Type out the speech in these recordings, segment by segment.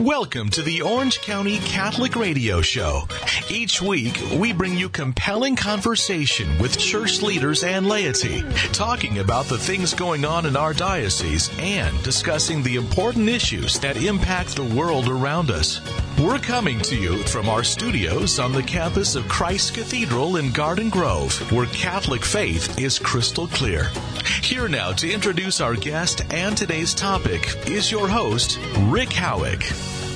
Welcome to the Orange County Catholic Radio Show. Each week, we bring you compelling conversation with church leaders and laity, talking about the things going on in our diocese and discussing the important issues that impact the world around us. We're coming to you from our studios on the campus of Christ Cathedral in Garden Grove, where Catholic faith is crystal clear. Here now to introduce our guest and today's topic is your host, Rick Howick.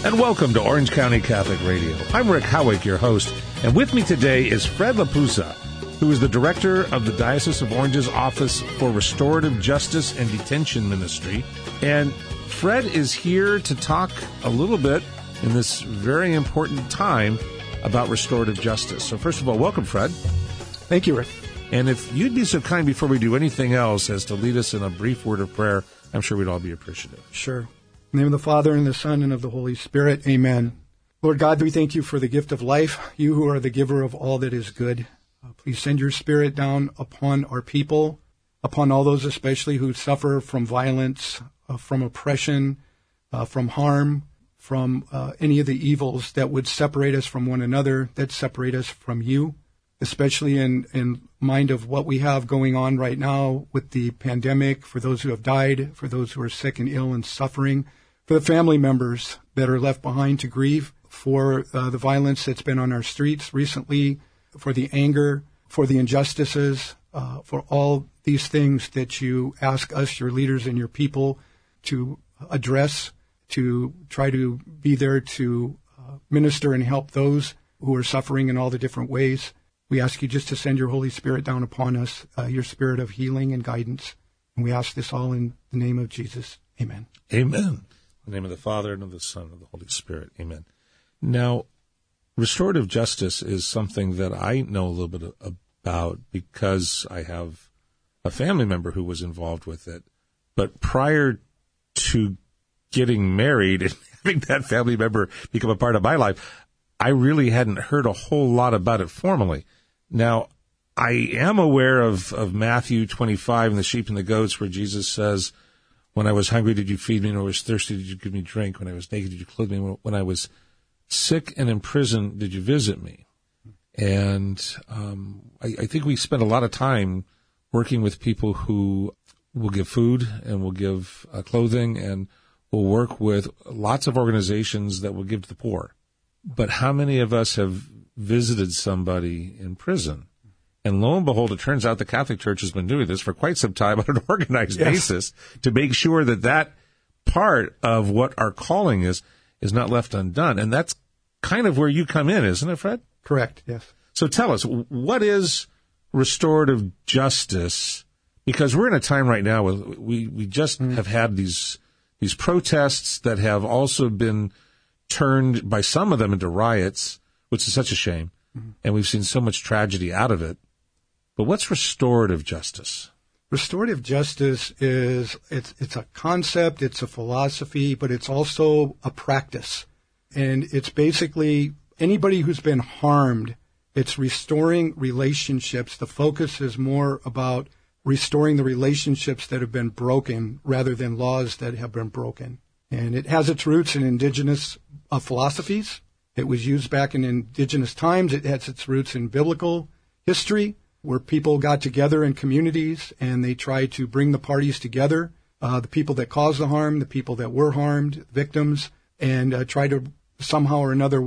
And welcome to Orange County Catholic Radio. I'm Rick Howick, your host, and with me today is Fred LaPuzza, who is the director of the Diocese of Orange's Office for Restorative Justice and Detention Ministry. And Fred is here to talk a little bit in this very important time about restorative justice. So, first of all, welcome, Fred. Thank you, Rick. And if you'd be so kind before we do anything else as to lead us in a brief word of prayer, I'm sure we'd all be appreciative. Sure. In the name of the Father, and the Son, and of the Holy Spirit. Amen. Lord God, we thank you for the gift of life, you who are the giver of all that is good. Uh, please send your Spirit down upon our people, upon all those especially who suffer from violence, uh, from oppression, uh, from harm, from uh, any of the evils that would separate us from one another, that separate us from you, especially in, in mind of what we have going on right now with the pandemic, for those who have died, for those who are sick and ill and suffering for the family members that are left behind to grieve, for uh, the violence that's been on our streets recently, for the anger, for the injustices, uh, for all these things that you ask us, your leaders and your people, to address, to try to be there to uh, minister and help those who are suffering in all the different ways. We ask you just to send your Holy Spirit down upon us, uh, your spirit of healing and guidance. And we ask this all in the name of Jesus. Amen. Amen. In the name of the Father, and of the Son, and of the Holy Spirit. Amen. Now, restorative justice is something that I know a little bit about because I have a family member who was involved with it. But prior to getting married and having that family member become a part of my life, I really hadn't heard a whole lot about it formally. Now, I am aware of, of Matthew 25 and the sheep and the goats where Jesus says, when I was hungry, did you feed me? When I was thirsty, did you give me drink? When I was naked, did you clothe me? When I was sick and in prison, did you visit me? And um, I, I think we spend a lot of time working with people who will give food and will give uh, clothing and will work with lots of organizations that will give to the poor. But how many of us have visited somebody in prison? And lo and behold, it turns out the Catholic Church has been doing this for quite some time on an organized yes. basis to make sure that that part of what our calling is is not left undone. And that's kind of where you come in, isn't it, Fred? Correct. Yes. So tell us, what is restorative justice? Because we're in a time right now where we, we just mm. have had these, these protests that have also been turned by some of them into riots, which is such a shame. Mm-hmm. And we've seen so much tragedy out of it. But what's restorative justice? Restorative justice is it's it's a concept, it's a philosophy, but it's also a practice. And it's basically anybody who's been harmed, it's restoring relationships. The focus is more about restoring the relationships that have been broken rather than laws that have been broken. And it has its roots in indigenous uh, philosophies. It was used back in indigenous times. It has its roots in biblical history where people got together in communities and they tried to bring the parties together, uh, the people that caused the harm, the people that were harmed, victims, and uh, try to somehow or another,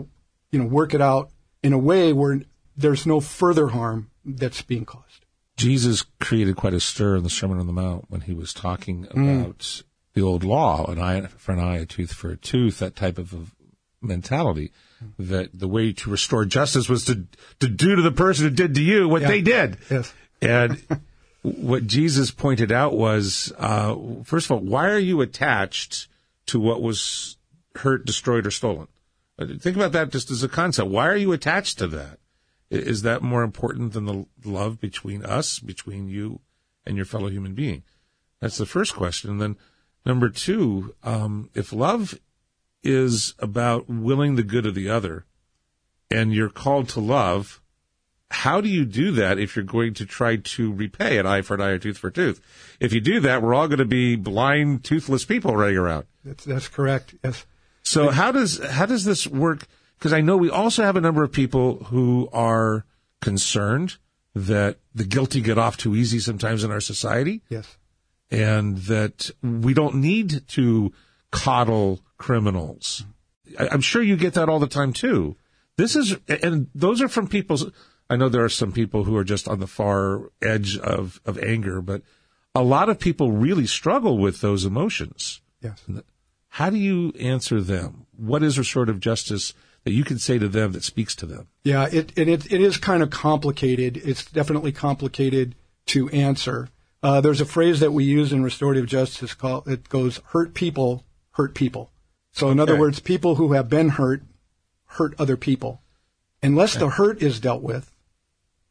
you know, work it out in a way where there's no further harm that's being caused. Jesus created quite a stir in the Sermon on the Mount when he was talking mm. about mm. the old law, an eye for an eye, a tooth for a tooth, that type of mentality that the way to restore justice was to to do to the person who did to you what yeah. they did. Yes. And what Jesus pointed out was, uh, first of all, why are you attached to what was hurt, destroyed, or stolen? Uh, think about that just as a concept. Why are you attached to that? Is that more important than the love between us, between you and your fellow human being? That's the first question. And then number two, um, if love is about willing the good of the other and you're called to love, how do you do that if you're going to try to repay an eye for an eye or tooth for a tooth? If you do that, we're all going to be blind, toothless people running around. That's, that's correct. Yes. So how does how does this work? Because I know we also have a number of people who are concerned that the guilty get off too easy sometimes in our society, Yes. and that we don't need to coddle criminals. I, I'm sure you get that all the time too. This is, and those are from people's. I know there are some people who are just on the far edge of of anger, but a lot of people really struggle with those emotions. Yes. How do you answer them? What is restorative justice that you can say to them that speaks to them? Yeah, it, and it, it is kind of complicated. It's definitely complicated to answer. Uh, there's a phrase that we use in restorative justice called, it goes, hurt people, hurt people. So in other words, people who have been hurt, hurt other people. Unless the hurt is dealt with,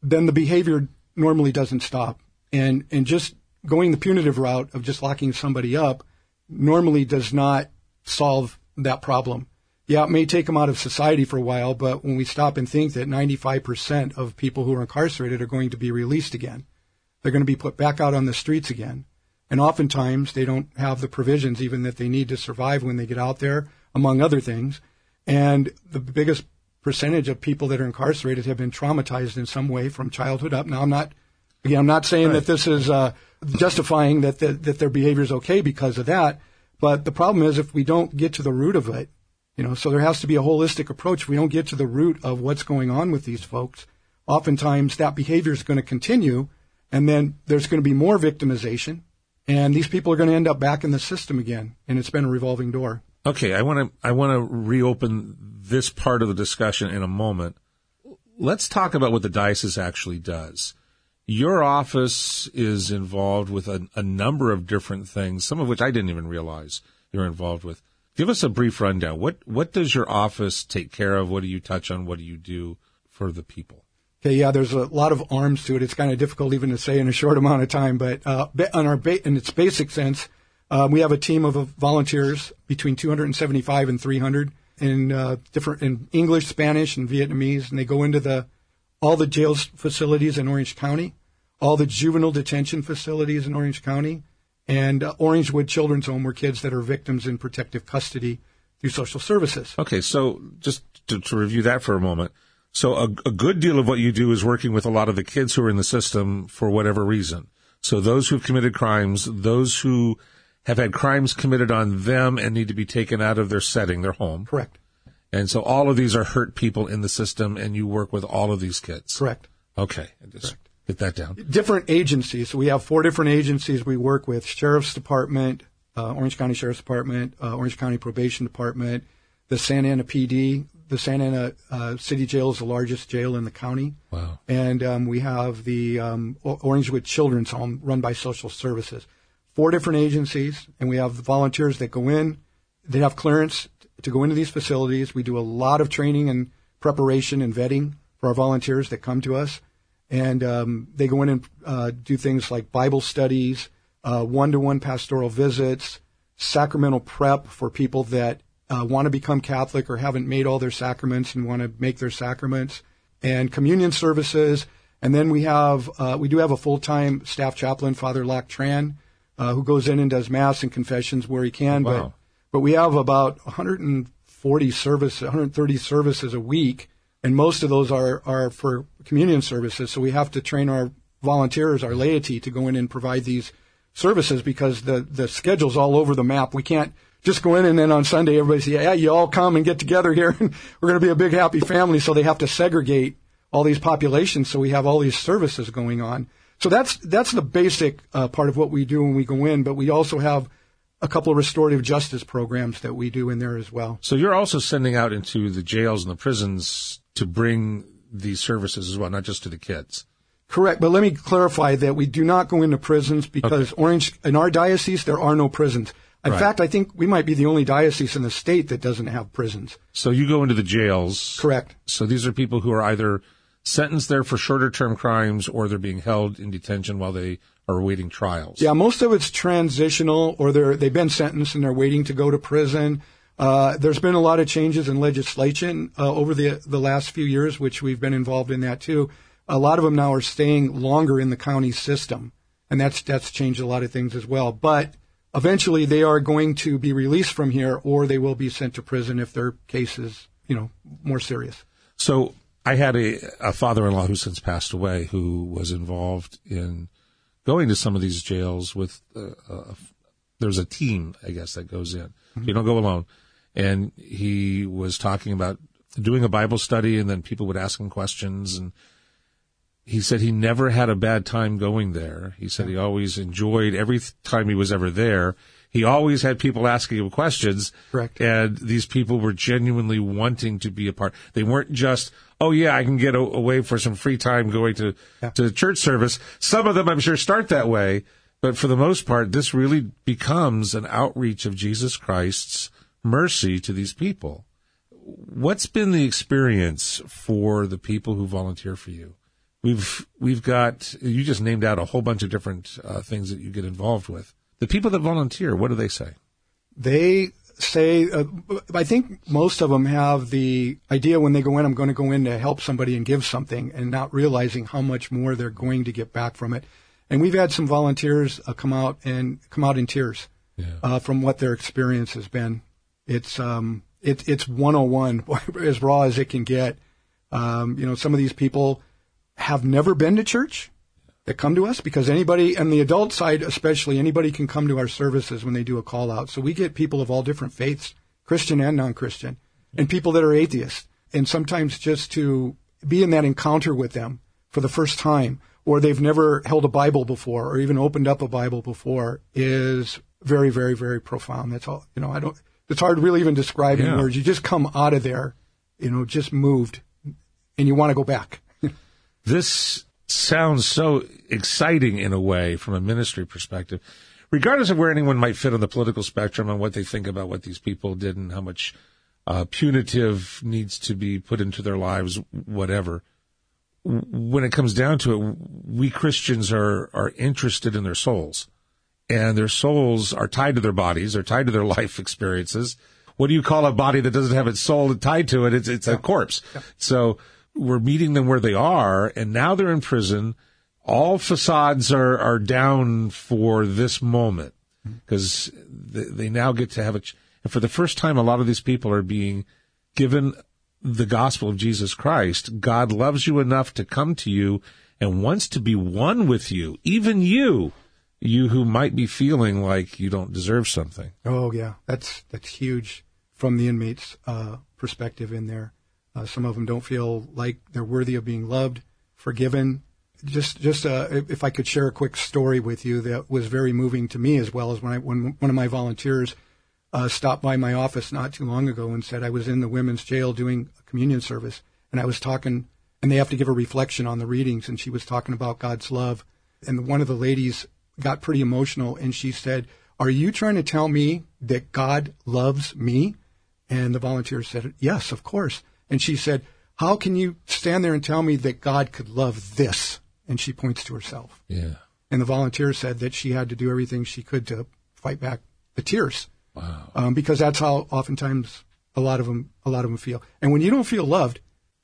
then the behavior normally doesn't stop. And, and just going the punitive route of just locking somebody up normally does not solve that problem. Yeah, it may take them out of society for a while, but when we stop and think that 95% of people who are incarcerated are going to be released again, they're going to be put back out on the streets again. And oftentimes they don't have the provisions even that they need to survive when they get out there, among other things. And the biggest percentage of people that are incarcerated have been traumatized in some way from childhood up. Now, I'm not, again, I'm not saying that this is uh, justifying that, that that their behavior is okay because of that. But the problem is if we don't get to the root of it, you know, so there has to be a holistic approach. If we don't get to the root of what's going on with these folks, oftentimes that behavior is going to continue, and then there's going to be more victimization, and these people are going to end up back in the system again, and it's been a revolving door. Okay, I want to I want to reopen this part of the discussion in a moment. Let's talk about what the diocese actually does. Your office is involved with a, a number of different things, some of which I didn't even realize you're involved with. Give us a brief rundown. What what does your office take care of? What do you touch on? What do you do for the people? Okay, yeah, there's a lot of arms to it. It's kind of difficult even to say in a short amount of time, but uh, on our ba- in its basic sense, uh, we have a team of volunteers between 275 and 300 in uh, different in English, Spanish, and Vietnamese, and they go into the all the jails facilities in Orange County, all the juvenile detention facilities in Orange County, and uh, Orangewood Children's Home, were kids that are victims in protective custody through social services. Okay, so just to, to review that for a moment. So a, a good deal of what you do is working with a lot of the kids who are in the system for whatever reason. So those who've committed crimes, those who have had crimes committed on them and need to be taken out of their setting, their home. Correct. And so all of these are hurt people in the system and you work with all of these kids. Correct. Okay. Just get that down. different agencies. We have four different agencies we work with: Sheriff's Department, uh, Orange County Sheriff's Department, uh, Orange County Probation Department, the Santa Ana PD. The Santa Ana uh, City Jail is the largest jail in the county, Wow. and um, we have the um, O- Orangewood Children's Home run by Social Services. Four different agencies, and we have volunteers that go in. They have clearance to go into these facilities. We do a lot of training and preparation and vetting for our volunteers that come to us and um, they go in and uh, do things like Bible studies, uh, one-to-one pastoral visits, sacramental prep for people that uh, want to become Catholic or haven't made all their sacraments and want to make their sacraments, and communion services. And then we have uh, we do have a full-time staff chaplain, Father Lac Tran, uh, who goes in and does mass and confessions where he can. Wow. But but we have about 140 service, 130 services a week, and most of those are are for communion services. So we have to train our volunteers, our laity, to go in and provide these services because the the schedule's all over the map. We can't just go in and then on Sunday everybody say, yeah, you all come and get together here, and we're going to be a big happy family. So they have to segregate all these populations. So we have all these services going on. So that's that's the basic uh, part of what we do when we go in. But we also have a couple of restorative justice programs that we do in there as well. So you're also sending out into the jails and the prisons to bring these services as well, not just to the kids. Correct, but let me clarify that we do not go into prisons because Orange in our diocese there are no prisons. In Right. fact, I think we might be the only diocese in the state that doesn't have prisons. So you go into the jails. Correct. So these are people who are either sentenced there for shorter term crimes or they're being held in detention while they are awaiting trials. Yeah, most of it's transitional, or they're they've been sentenced and they're waiting to go to prison. Uh, there's been a lot of changes in legislation uh, over the the last few years, which we've been involved in that too. A lot of them now are staying longer in the county system, and that's that's changed a lot of things as well. But eventually they are going to be released from here or they will be sent to prison if their case is, you know, more serious. So I had a, a father-in-law who since passed away who was involved in going to some of these jails with, uh, uh, there's a team, I guess, that goes in. Mm-hmm. You don't go alone. And he was talking about doing a Bible study and then people would ask him questions and he said he never had a bad time going there. He said he always enjoyed every time he was ever there. He always had people asking him questions. Correct. And these people were genuinely wanting to be a part. They weren't just, oh yeah, I can get a- away for some free time going to, Yeah. to church service. Some of them I'm sure start that way, but for the most part, this really becomes an outreach of Jesus Christ's mercy to these people. What's been the experience for the people who volunteer for you? We've we've got you just named out a whole bunch of different uh, things that you get involved with. The people that volunteer, what do they say? They say, uh, I think most of them have the idea when they go in, I'm going to go in to help somebody and give something and not realizing how much more they're going to get back from it. And we've had some volunteers uh, come out and come out in tears Yeah. uh, from what their experience has been. It's, um, it, it's 101, as raw as it can get. Um, you know, some of these people have never been to church that come to us because anybody, and the adult side especially, anybody can come to our services when they do a call out. So we get people of all different faiths, Christian and non-Christian, and people that are atheists. And sometimes just to be in that encounter with them for the first time, or they've never held a Bible before, or even opened up a Bible before, is very, very, very profound. That's all. You know, I don't. It's hard to really even describe Yeah. in words. You just come out of there, you know, just moved, and you want to go back. This sounds so exciting in a way from a ministry perspective, regardless of where anyone might fit on the political spectrum and what they think about what these people did and how much uh, punitive needs to be put into their lives, whatever. When it comes down to it, we Christians are are interested in their souls, and their souls are tied to their bodies, they're tied to their life experiences. What do you call a body that doesn't have its soul tied to it? It's it's a corpse. So we're meeting them where they are, and now they're in prison. All facades are are down for this moment mm-hmm. because they, they now get to have a. Ch- and for the first time, a lot of these people are being given the gospel of Jesus Christ. God loves you enough to come to you and wants to be one with you, even you, you who might be feeling like you don't deserve something. Oh yeah, that's that's huge from the inmates' uh, perspective in there. Uh, some of them don't feel like they're worthy of being loved, forgiven. Just just uh, if I could share a quick story with you that was very moving to me as well as when I when one of my volunteers uh, stopped by my office not too long ago and said I was in the women's jail doing a communion service and I was talking and they have to give a reflection on the readings and she was talking about God's love and one of the ladies got pretty emotional and she said, "Are you trying to tell me that God loves me?" And the volunteer said, "Yes, of course." And she said, "How can you stand there and tell me that God could love this?" And she points to herself. Yeah. And the volunteer said that she had to do everything she could to fight back the tears, Wow. um, because that's how oftentimes a lot of them a lot of them feel. And when you don't feel loved,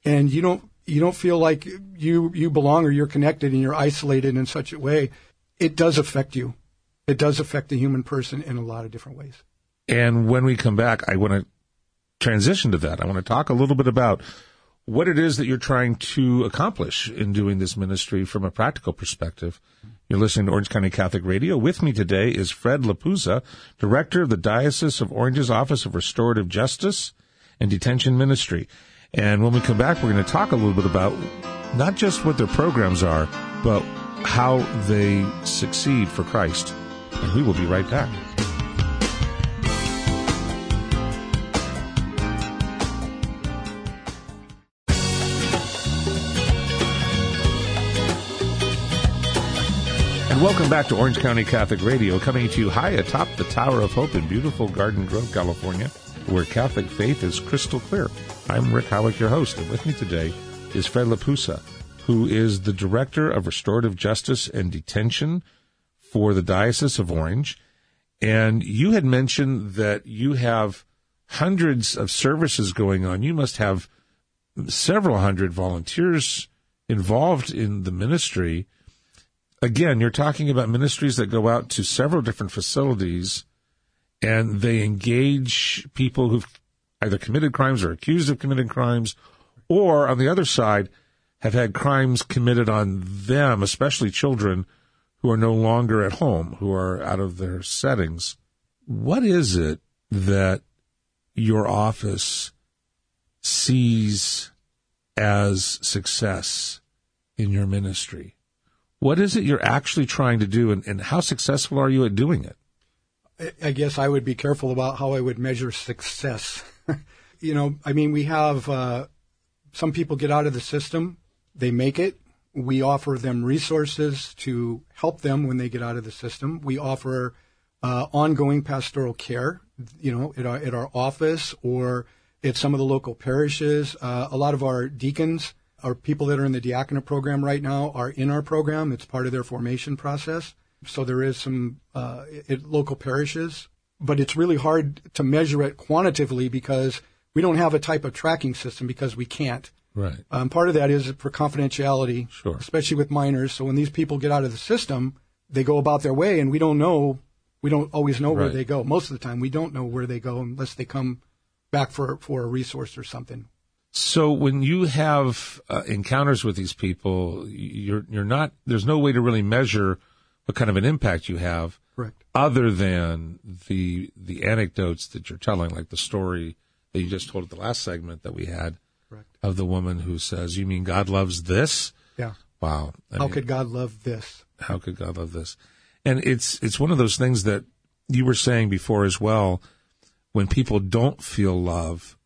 and you don't you don't feel like you you belong or you're connected and you're isolated in such a way, it does affect you. It does affect the human person in a lot of different ways. And when we come back, I want to transition to that. I want to talk a little bit about what it is that you're trying to accomplish in doing this ministry from a practical perspective. You're listening to Orange County Catholic Radio. With me today is Fred LaPuzza, Director of the Diocese of Orange's Office of Restorative Justice and Detention Ministry. And when we come back, we're going to talk a little bit about not just what their programs are, but how they succeed for Christ. And we will be right back. And welcome back to Orange County Catholic Radio, coming to you high atop the Tower of Hope in beautiful Garden Grove, California, where Catholic faith is crystal clear. I'm Rick Howick, your host, and with me today is Fred LaPuzza, who is the Director of Restorative Justice and Detention for the Diocese of Orange. And you had mentioned that you have hundreds of services going on. You must have several hundred volunteers involved in the ministry again, you're talking about ministries that go out to several different facilities and they engage people who've either committed crimes or accused of committing crimes, or on the other side, have had crimes committed on them, especially children who are no longer at home, who are out of their settings. What is it that your office sees as success in your ministry? What is it you're actually trying to do, and, and how successful are you at doing it? I guess I would be careful about how I would measure success. you know, I mean, we have uh, some people get out of the system, they make it. We offer them resources to help them when they get out of the system. We offer uh, ongoing pastoral care, you know, at our, at our office or at some of the local parishes. Uh, a lot of our deacons, our people that are in the diaconate program right now, are in our program. It's part of their formation process. So there is some uh, at local parishes, but it's really hard to measure it quantitatively because we don't have a type of tracking system because we can't. Right. Um, part of that is for confidentiality, Sure. especially with minors. So when these people get out of the system, they go about their way, and we don't know. We don't always know where Right. they go. Most of the time, we don't know where they go unless they come back for for a resource or something. So when you have uh, encounters with these people, you're you're not. There's no way to really measure what kind of an impact you have, Correct. other than the the anecdotes that you're telling, like the story that you just told at the last segment that we had. Of the woman who says, "You mean God loves this?" Yeah. Wow. I How mean, could God love this? how could God love this? And it's it's one of those things that you were saying before as well. When people don't feel love,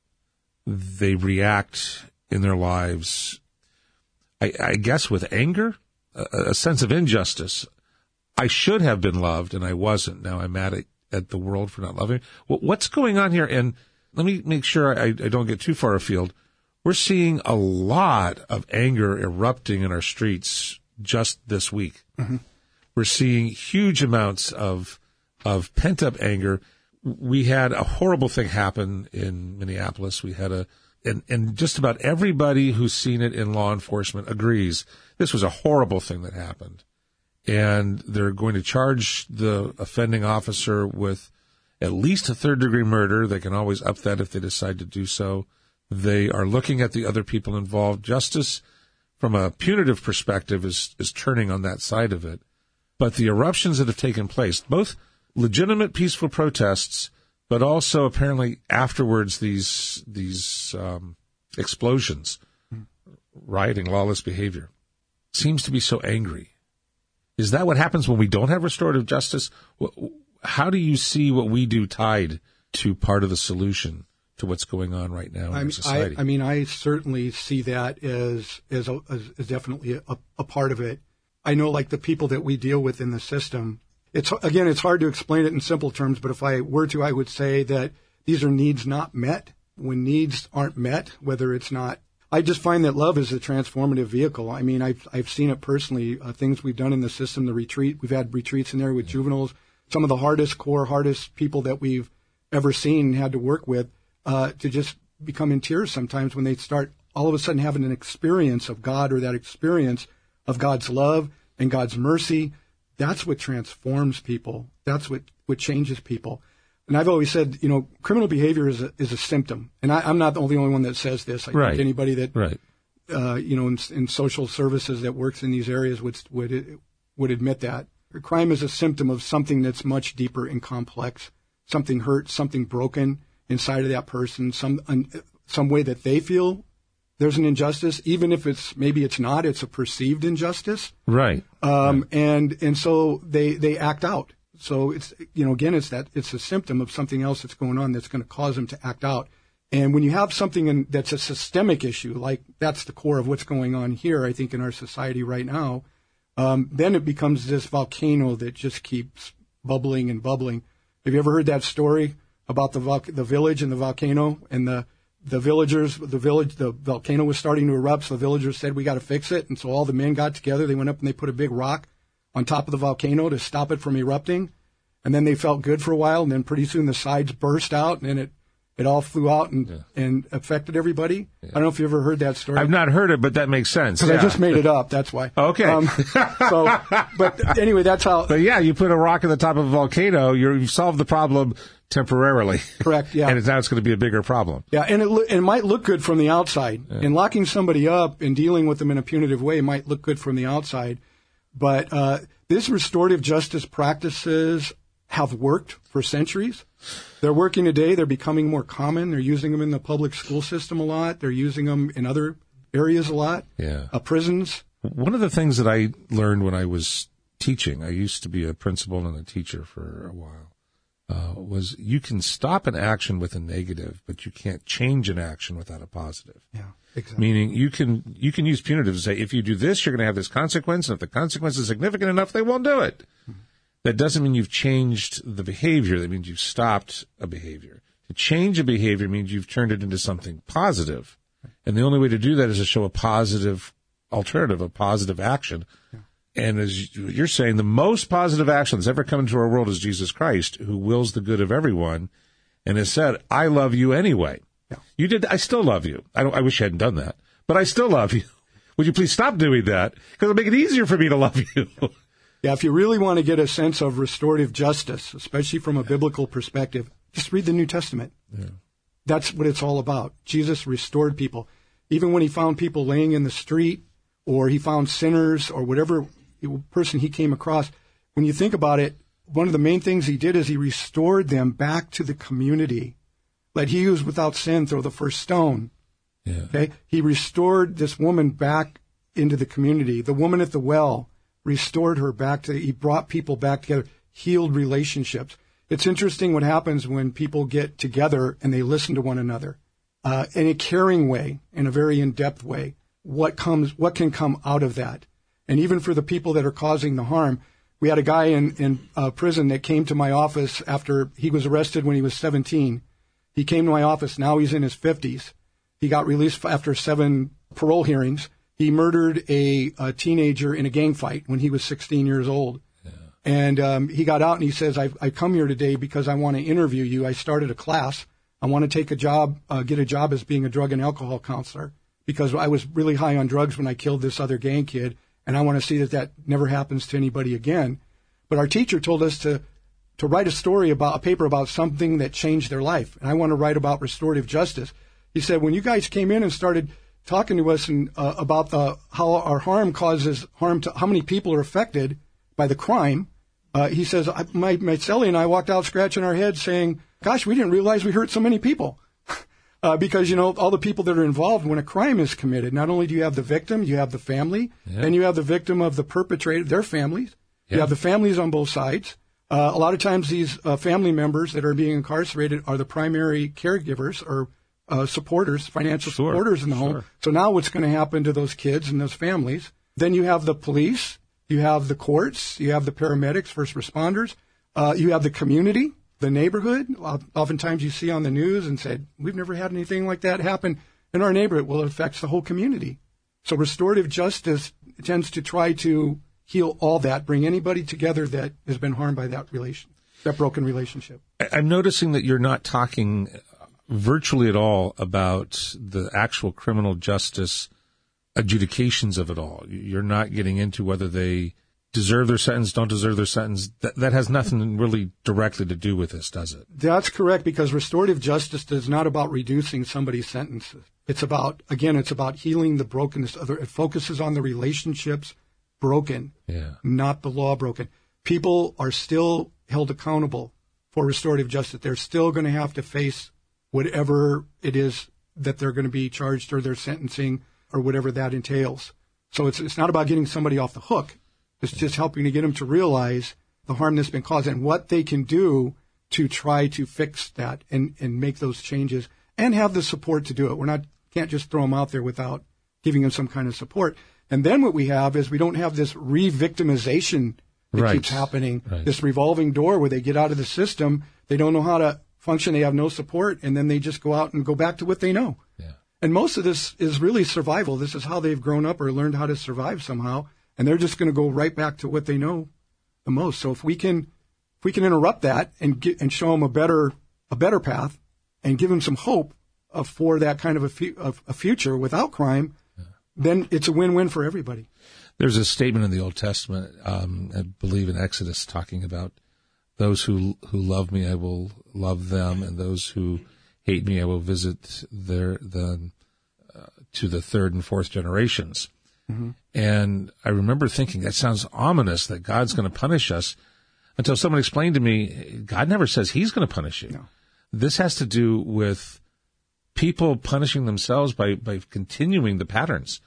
they react in their lives. I, I guess with anger, a, a sense of injustice. I should have been loved and I wasn't. Now I'm mad at, at the world for not loving. me. Well, what's going on here? And let me make sure I, I don't get too far afield. We're seeing a lot of anger erupting in our streets just this week. Mm-hmm. We're seeing huge amounts of of pent up anger. We had a horrible thing happen in Minneapolis. We had a and, and just about everybody who's seen it in law enforcement agrees this was a horrible thing that happened. And they're going to charge the offending officer with at least a third degree murder. They can always up that if they decide to do so. They are looking at the other people involved. Justice from a punitive perspective is, is turning on that side of it. But the eruptions that have taken place, both legitimate peaceful protests, but also apparently afterwards these these um, explosions, rioting, lawless behavior, seems to be so angry. Is that what happens when we don't have restorative justice? How do you see what we do tied to part of the solution to what's going on right now in I mean, I, society? I mean, I certainly see that as as, a, as, as definitely a, a part of it. I know, like the people that we deal with in the system. It's again, it's hard to explain it in simple terms, but if I were to, I would say that these are needs not met. When needs aren't met, whether it's not, I just find that love is a transformative vehicle. I mean, I've I've seen it personally. Uh, things we've done in the system, the retreat, we've had retreats in there with juveniles. Some of the hardest core, hardest people that we've ever seen and had to work with uh, to just become in tears sometimes when they start all of a sudden having an experience of God or that experience of God's love and God's mercy. That's what transforms people. That's what, what changes people. And I've always said, you know, criminal behavior is a, is a symptom. And I, I'm not the only one that says this. I Right. think anybody that right. uh, you know, in, in social services that works in these areas would would would admit that crime is a symptom of something that's much deeper and complex. Something hurt, something broken inside of that person, some un, some way that they feel there's an injustice, even if it's maybe it's not, it's a perceived injustice, Right. um, and and so they they act out. So it's you know again it's that it's a symptom of something else that's going on that's going to cause them to act out. And when you have something in, that's a systemic issue, like that's the core of what's going on here, I think in our society right now, um, then it becomes this volcano that just keeps bubbling and bubbling. Have you ever heard that story about the the village and the volcano and the the villagers, the village, the volcano was starting to erupt. So the villagers said, "We got to fix it." And so all the men got together. They went up and they put a big rock on top of the volcano to stop it from erupting. And then they felt good for a while. And then pretty soon the sides burst out, and it it all flew out and, yeah. and affected everybody. Yeah. I don't know if you ever heard that story. I've not heard it, but that makes sense. Because yeah. I just made it up. That's why. Okay. Um, so, but anyway, that's how. But yeah, you put a rock at the top of a volcano, you've solved the problem temporarily. Correct. Yeah. and now it's going to be a bigger problem. Yeah, and it, it might look good from the outside. And locking somebody up and dealing with them in a punitive way might look good from the outside, but uh, these restorative justice practices have worked for centuries. They're working today. They're becoming more common. They're using them in the public school system a lot. They're using them in other areas a lot. Yeah. Uh, prisons. One of the things that I learned when I was teaching, I used to be a principal and a teacher for a while, uh, was you can stop an action with a negative, but you can't change an action without a positive. Yeah. Exactly. Meaning you can you can use punitive to say if you do this, you're going to have this consequence, and if the consequence is significant enough, they won't do it. Mm-hmm. That doesn't mean you've changed the behavior. That means you've stopped a behavior. To change a behavior means you've turned it into something positive. And the only way to do that is to show a positive alternative, a positive action. And as you're saying, the most positive action that's ever come into our world is Jesus Christ, who wills the good of everyone and has said, I love you anyway. Yeah. You did, I still love you. I, I wish I hadn't done that, but I still love you. Would you please stop doing that? Because it'll make it easier for me to love you. Yeah, if you really want to get a sense of restorative justice, especially from a biblical perspective, just read the New Testament. Yeah. That's what it's all about. Jesus restored people. Even when he found people laying in the street or he found sinners or whatever person he came across, when you think about it, one of the main things he did is he restored them back to the community. Let he who is without sin throw the first stone. Yeah. Okay. He restored this woman back into the community. The woman at the well, restored her back to, he brought people back together, healed relationships. It's interesting what happens when people get together and they listen to one another uh, in a caring way, in a very in-depth way. What comes, what can come out of that? And even for the people that are causing the harm, we had a guy in in uh, prison that came to my office after he was arrested when he was 17. He came to my office. Now he's in his 50s. He got released after seven parole hearings he murdered a, a teenager in a gang fight when he was 16 years old. Yeah. And um, he got out and he says, I've, I come here today because I want to interview you. I started a class. I want to take a job, uh, get a job as being a drug and alcohol counselor because I was really high on drugs when I killed this other gang kid. And I want to see that that never happens to anybody again. But our teacher told us to, to write a story about a paper about something that changed their life. And I want to write about restorative justice. He said, when you guys came in and started – talking to us and, uh, about the, how our harm causes harm to how many people are affected by the crime. Uh, he says, my, my Sally and I walked out scratching our heads saying, gosh, we didn't realize we hurt so many people. Uh, because, you know, all the people that are involved when a crime is committed, not only do you have the victim, you have the family, yeah. and you have the victim of the perpetrator, their families. Yeah. You have the families on both sides. Uh, a lot of times these uh, family members that are being incarcerated are the primary caregivers or uh, supporters, financial sure, supporters in the sure. home. So now what's going to happen to those kids and those families? Then you have the police, you have the courts, you have the paramedics, first responders, uh, you have the community, the neighborhood. Oftentimes you see on the news and said, we've never had anything like that happen in our neighborhood. Well, it affects the whole community. So restorative justice tends to try to heal all that, bring anybody together that has been harmed by that relation, that broken relationship. I'm noticing that you're not talking virtually at all about the actual criminal justice adjudications of it all. You're not getting into whether they deserve their sentence, don't deserve their sentence. That, that has nothing really directly to do with this, does it? That's correct because restorative justice is not about reducing somebody's sentences. It's about, again, it's about healing the brokenness. Other, it focuses on the relationships broken, yeah. not the law broken. People are still held accountable for restorative justice. They're still going to have to face whatever it is that they're going to be charged or their sentencing or whatever that entails. So it's, it's not about getting somebody off the hook. It's just helping to get them to realize the harm that's been caused and what they can do to try to fix that and, and make those changes and have the support to do it. We're not, can't just throw them out there without giving them some kind of support. And then what we have is we don't have this re-victimization that right. keeps happening, right. this revolving door where they get out of the system. They don't know how to function, they have no support, and then they just go out and go back to what they know. Yeah. And most of this is really survival. This is how they've grown up or learned how to survive somehow, and they're just going to go right back to what they know the most. So if we can, if we can interrupt that and get and show them a better a better path, and give them some hope uh, for that kind of a, fu- of a future without crime, then it's a win-win for everybody. There's a statement in the Old Testament, um, I believe in Exodus, talking about those who who love me, I will love them, and those who hate me, I will visit their the uh, to the third and fourth generations. And I remember thinking that sounds ominous that God's going to punish us until someone explained to me, God never says He's going to punish you. No. This has to do with people punishing themselves by by continuing the patterns.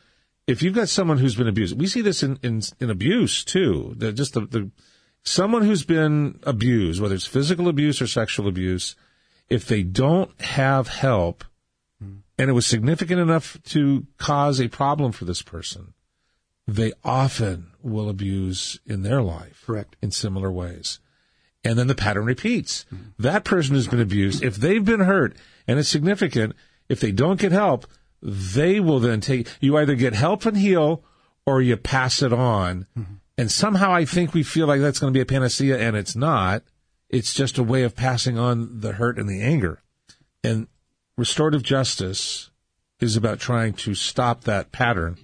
If you've got someone who's been abused, we see this in in, in abuse too. The, just the, the someone who's been abused, whether it's physical abuse or sexual abuse, if they don't have help, hmm. and it was significant enough to cause a problem for this person, they often will abuse in their life. Correct. In similar ways. And then the pattern repeats. Mm-hmm. That person who's been abused, if they've been hurt and it's significant, if they don't get help, they will then take, you either get help and heal or you pass it on. Mm-hmm. And somehow I think we feel like that's going to be a panacea and it's not. It's just a way of passing on the hurt and the anger. And restorative justice is about trying to stop that pattern.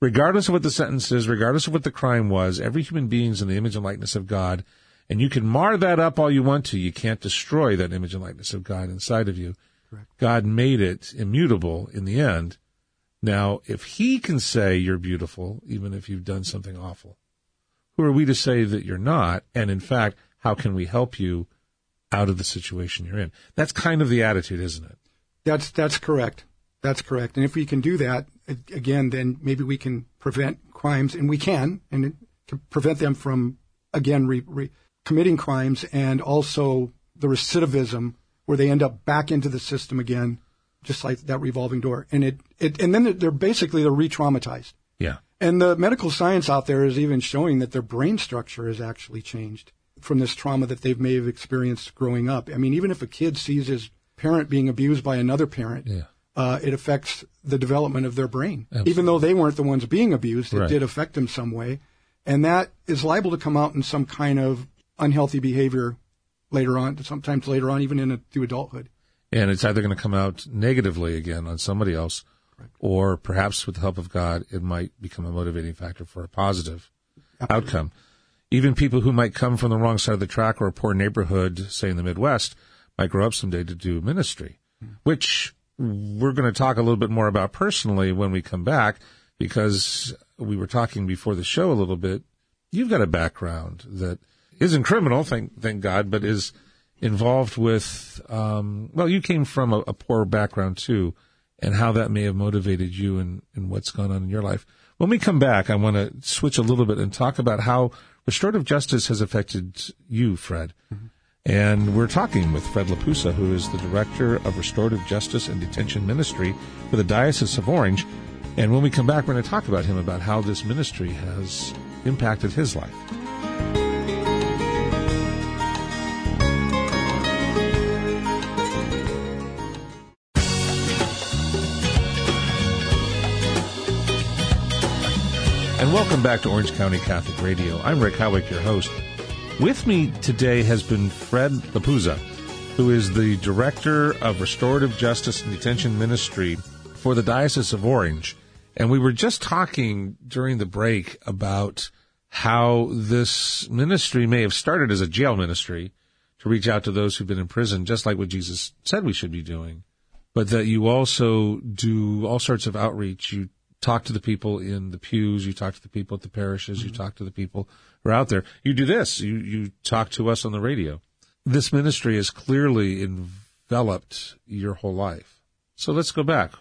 Regardless of what the sentence is, regardless of what the crime was, every human being is in the image and likeness of God. And you can mar that up all you want to. You can't destroy that image and likeness of God inside of you. Correct. God made it immutable in the end. Now, if He can say you're beautiful, even if you've done something awful, who are we to say that you're not? And in fact, how can we help you out of the situation you're in? That's kind of the attitude, isn't it? That's that's correct. That's correct. And if we can do that again, then maybe we can prevent crimes, and we can, and to prevent them from again re, re, committing crimes, and also the recidivism where they end up back into the system again, just like that revolving door. And it, it and then they're- they're basically they're re-traumatized. Yeah. And the medical science out there is even showing that their brain structure has actually changed from this trauma that they may have experienced growing up. I mean, even if a kid sees his parent being abused by another parent, Yeah. Uh, it affects the development of their brain. Absolutely. Even though they weren't the ones being abused, it Right. did affect them some way. And that is liable to come out in some kind of unhealthy behavior later on, sometimes later on, even in a, through adulthood. And it's either going to come out negatively again on somebody else, or perhaps with the help of God, it might become a motivating factor for a positive outcome. Even people who might come from the wrong side of the track or a poor neighborhood, say in the Midwest, might grow up someday to do ministry, which we're going to talk a little bit more about personally when we come back, because we were talking before the show a little bit. You've got a background that isn't criminal, thank thank God, but is involved with. Um, well, you came from a, a poor background too, and how that may have motivated you and and what's gone on in your life. When we come back, I want to switch a little bit and talk about how restorative justice has affected you, Fred. And we're talking with Fred LaPuzza, who is the Director of Restorative Justice and Detention Ministry for the Diocese of Orange. And when we come back, we're going to talk about him, about how this ministry has impacted his life. And welcome back to Orange County Catholic Radio. I'm Rick Howick, your host. With me today has been Fred LaPuzza, who is the Director of Restorative Justice and Detention Ministry for the Diocese of Orange. And we were just talking during the break about how this ministry may have started as a jail ministry to reach out to those who've been in prison, just like what Jesus said we should be doing, but that you also do all sorts of outreach. You talk to the people in the pews, you talk to the people at the parishes, you talk to the people are out there. You do this, you, you talk to us on the radio. This ministry has clearly enveloped your whole life. So let's go back.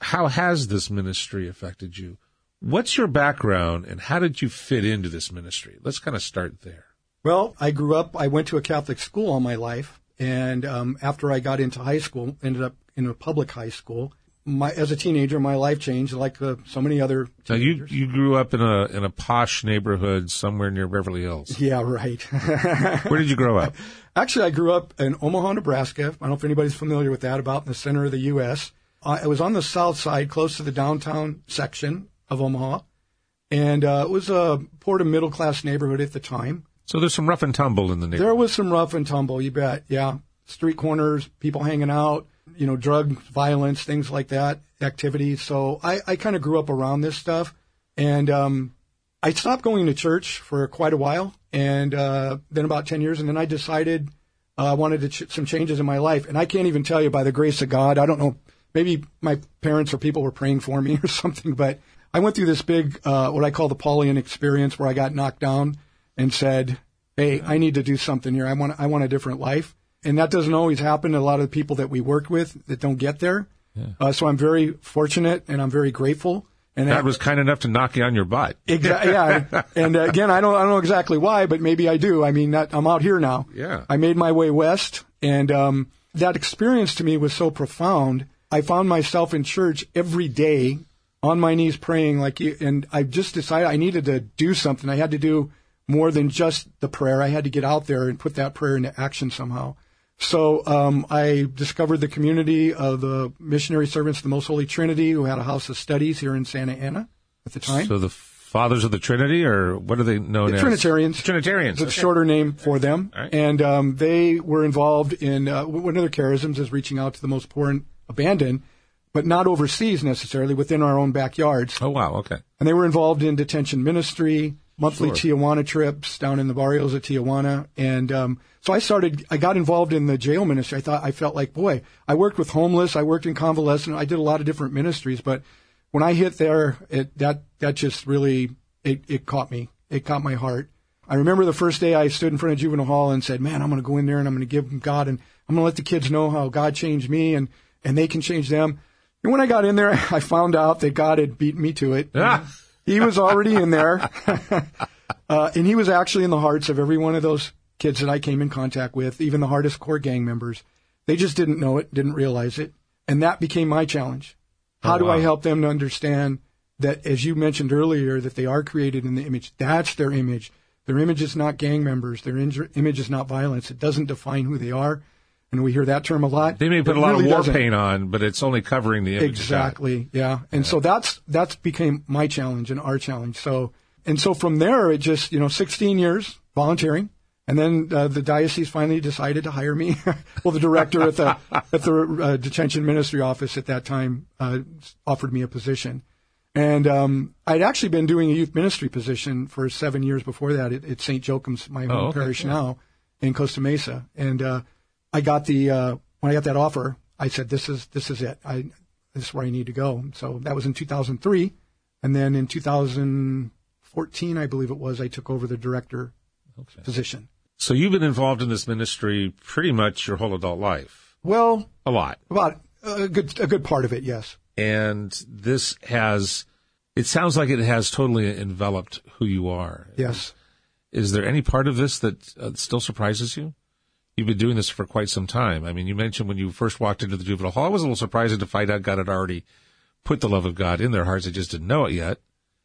How has this ministry affected you? What's your background and how did you fit into this ministry? Let's kind of start there. Well, I grew up, I went to a Catholic school all my life. And um, after I got into high school, ended up in a public high school. My, as a teenager, my life changed like uh, so many other Now you you grew up in a in a posh neighborhood somewhere near Beverly Hills. yeah, right. Where did you grow up? Actually, I grew up in Omaha, Nebraska. I don't know if anybody's familiar with that, about in the center of the U.S. Uh, I was on the south side, close to the downtown section of Omaha. And uh, it was a poor to middle class neighborhood at the time. So there's some rough and tumble in the neighborhood. There was some rough and tumble, you bet. Yeah. street corners, people hanging out, you know, drug violence, things like that, activities. So I, I kind of grew up around this stuff. And um, I stopped going to church for quite a while. And uh, then about 10 years. And then I decided uh, I wanted ch- some changes in my life. And I can't even tell you by the grace of God, I don't know, maybe my parents or people were praying for me or something, but I went through this big, uh, what I call the Paulian experience where I got knocked down and said, Hey, I need to do something here. I want, I want a different life. And that doesn't always happen to a lot of the people that we work with that don't get there. Yeah. Uh, so I'm very fortunate and I'm very grateful. And that, was kind enough to knock you on your butt. Exactly. Yeah. and uh, again, I don't, I don't know exactly why, but maybe I do. I mean, that, I'm out here now. Yeah. I made my way west, and um, that experience to me was so profound. I found myself in church every day on my knees praying like and I just decided I needed to do something. I had to do more than just the prayer. I had to get out there and put that prayer into action somehow. So um, I discovered the community of the missionary servants of the Most Holy Trinity, who had a house of studies here in Santa Ana at the time. So the Fathers of the Trinity, or what are they known the as? Trinitarians. Trinitarians. It's a shorter name for them. Right. And um, they were involved in uh, one of their charisms is reaching out to the most poor and abandoned, but not overseas necessarily, within our own backyards. Oh, wow. Okay. And they were involved in detention ministry, monthly sure. Tijuana trips down in the barrios of Tijuana. And um, so I started, I got involved in the jail ministry. I thought, I felt like, boy, I worked with homeless, I worked in convalescent, I did a lot of different ministries, but when I hit there, it, that, that just really, it, it caught me. It caught my heart. I remember the first day I stood in front of juvenile hall and said, man, I'm going to go in there and I'm going to give them God and I'm going to let the kids know how God changed me and, and they can change them. And when I got in there, I found out that God had beaten me to it. He was already in there. uh, and he was actually in the hearts of every one of those kids that I came in contact with, even the hardest core gang members. They just didn't know it, didn't realize it. And that became my challenge. How oh, do I help them to understand that, as you mentioned earlier, that they are created in the image? That's their image. Their image is not gang members. Their image is not violence. It doesn't define who they are. And we hear that term a lot. They may put a lot really of war doesn't. paint on, but it's only covering the image. Exactly. Yeah. And yeah. so that's, that's became my challenge and our challenge. So, and so from there, it just, you know, 16 years volunteering. And then uh, the diocese finally decided to hire me. well, the director at the at the uh, detention ministry office at that time uh, offered me a position, and um, I'd actually been doing a youth ministry position for seven years before that at, at St. Joachim's, my home oh, okay. parish now in Costa Mesa. And uh, I got the uh, when I got that offer, I said, "This is this is it. I this is where I need to go." So that was in 2003, and then in 2014, I believe it was, I took over the director okay. position. So you've been involved in this ministry pretty much your whole adult life. Well, a lot. About a good a good part of it, yes. And this has it sounds like it has totally enveloped who you are. Yes. Is there any part of this that uh, still surprises you? You've been doing this for quite some time. I mean, you mentioned when you first walked into the juvenile hall, it was a little surprising to find out God had already put the love of God in their hearts. They just didn't know it yet.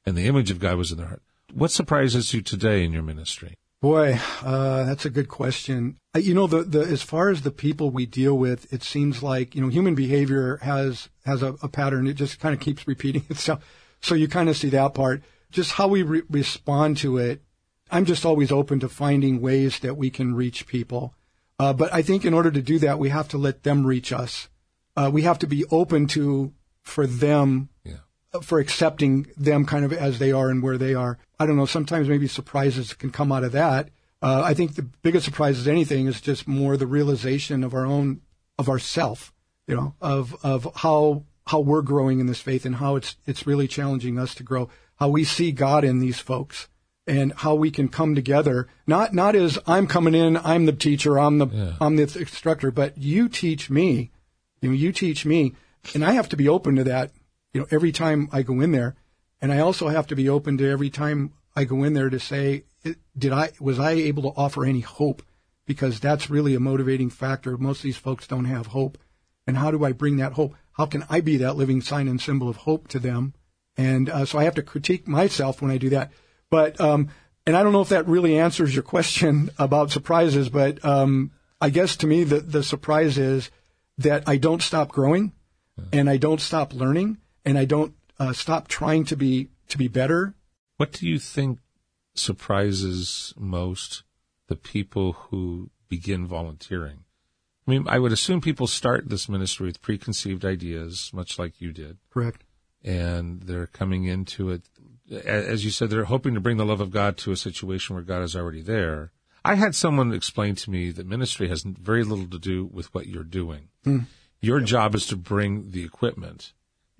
And the image of God was in their heart. What surprises you today in your ministry? Boy, uh, that's a good question. Uh, you know, the, the, as far as the people we deal with, it seems like, you know, human behavior has, has a, a pattern. It just kind of keeps repeating itself. So you kind of see that part. Just how we re- respond to it. I'm just always open to finding ways that we can reach people. Uh, but I think in order to do that, we have to let them reach us. Uh, we have to be open to, for them for accepting them kind of as they are and where they are. I don't know. Sometimes maybe surprises can come out of that. Uh, I think the biggest surprise is anything is just more the realization of our own of ourself, you know, of of how how we're growing in this faith and how it's it's really challenging us to grow. How we see God in these folks and how we can come together. Not not as I'm coming in, I'm the teacher, I'm the yeah. I'm the instructor, but you teach me. You know, you teach me, and I have to be open to that you know, every time I go in there, and I also have to be open to every time I go in there to say, did I, was I able to offer any hope? Because that's really a motivating factor. Most of these folks don't have hope. And how do I bring that hope? How can I be that living sign and symbol of hope to them? And uh, so I have to critique myself when I do that. But, um, and I don't know if that really answers your question about surprises, but um, I guess to me the, the surprise is that I don't stop growing and I don't stop learning and I don't uh, stop trying to be to be better. What do you think surprises most the people who begin volunteering? I mean, I would assume people start this ministry with preconceived ideas, much like you did. Correct. And they're coming into it, as you said, they're hoping to bring the love of God to a situation where God is already there. I had someone explain to me that ministry has very little to do with what you're doing. Mm. Your yep. job is to bring the equipment.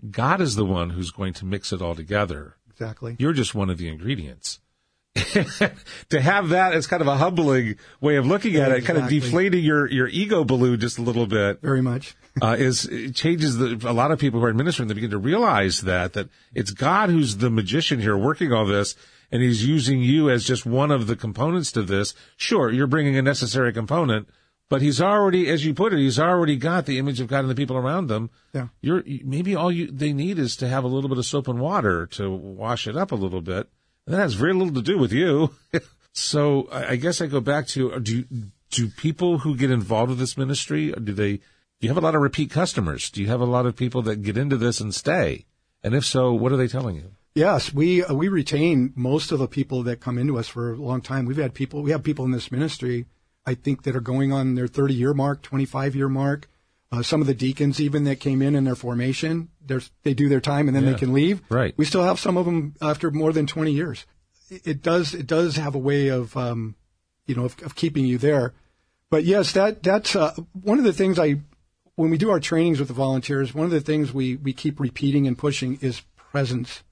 God is the one who's going to mix it all together. Exactly. You're just one of the ingredients. to have that as kind of a humbling way of looking at it, kind of deflating your, your ego balloon just a little bit. Very much. Uh, is it changes the, a lot of people who are administering, they begin to realize that, that it's God who's the magician here working all this and he's using you as just one of the components to this. Sure, you're bringing a necessary component, but he's already, as you put it, he's already got the image of God and the people around them. Yeah. You're, maybe all you, they need is to have a little bit of soap and water to wash it up a little bit. And that has very little to do with you. so I guess I go back to, do, do people who get involved with this ministry, do they, do you have a lot of repeat customers? Do you have a lot of people that get into this and stay? And if so, what are they telling you? Yes, we uh, we retain most of the people that come into us for a long time. We've had people, we have people in this ministry, I think, that are going on their 30 year mark, 25 year mark. Uh, some of the deacons even that came in in their formation, they do their time and then yeah, they can leave. Right. We still have some of them after more than 20 years. It, it does it does have a way of um, you know of, of, keeping you there. But yes, that that's uh, one of the things I when we do our trainings with the volunteers. One of the things we we keep repeating and pushing is presence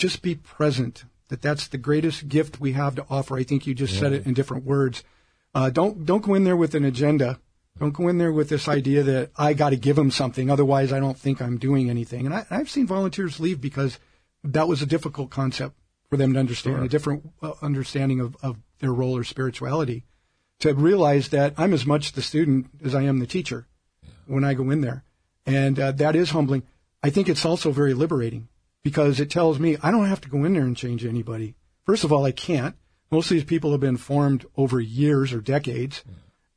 just be present. That that's the greatest gift we have to offer. I think you just yeah. said it in different words. Uh, don't don't go in there with an agenda. Don't go in there with this idea that I got to give them something, otherwise I don't think I'm doing anything. And I, have seen volunteers leave because that was a difficult concept for them to understand, sure. a different uh, understanding of, of their role or spirituality. To realize that I'm as much the student as I am the teacher. When I go in there, and uh, that is humbling. I think it's also very liberating because it tells me I don't have to go in there and change anybody. First of all, I can't. Most of these people have been formed over years or decades.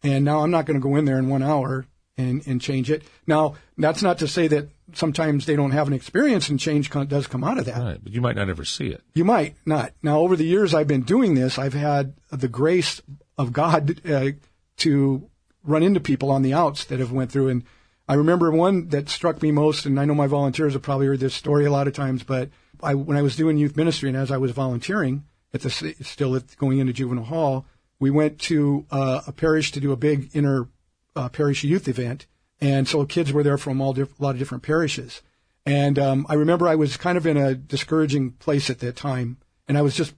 And now I'm not going to go in there in one hour and, and change it. Now, that's not to say that sometimes they don't have an experience and change does come out of that. Right, but you might not ever see it. You might not. Now, over the years I've been doing this, I've had the grace of God uh, to run into people on the outs that have went through and I remember one that struck me most, and I know my volunteers have probably heard this story a lot of times, but I, when I was doing youth ministry and as I was volunteering at the still at, going into juvenile hall, we went to uh, a parish to do a big inner uh, parish youth event, and so kids were there from all diff- a lot of different parishes. And um, I remember I was kind of in a discouraging place at that time, and I was just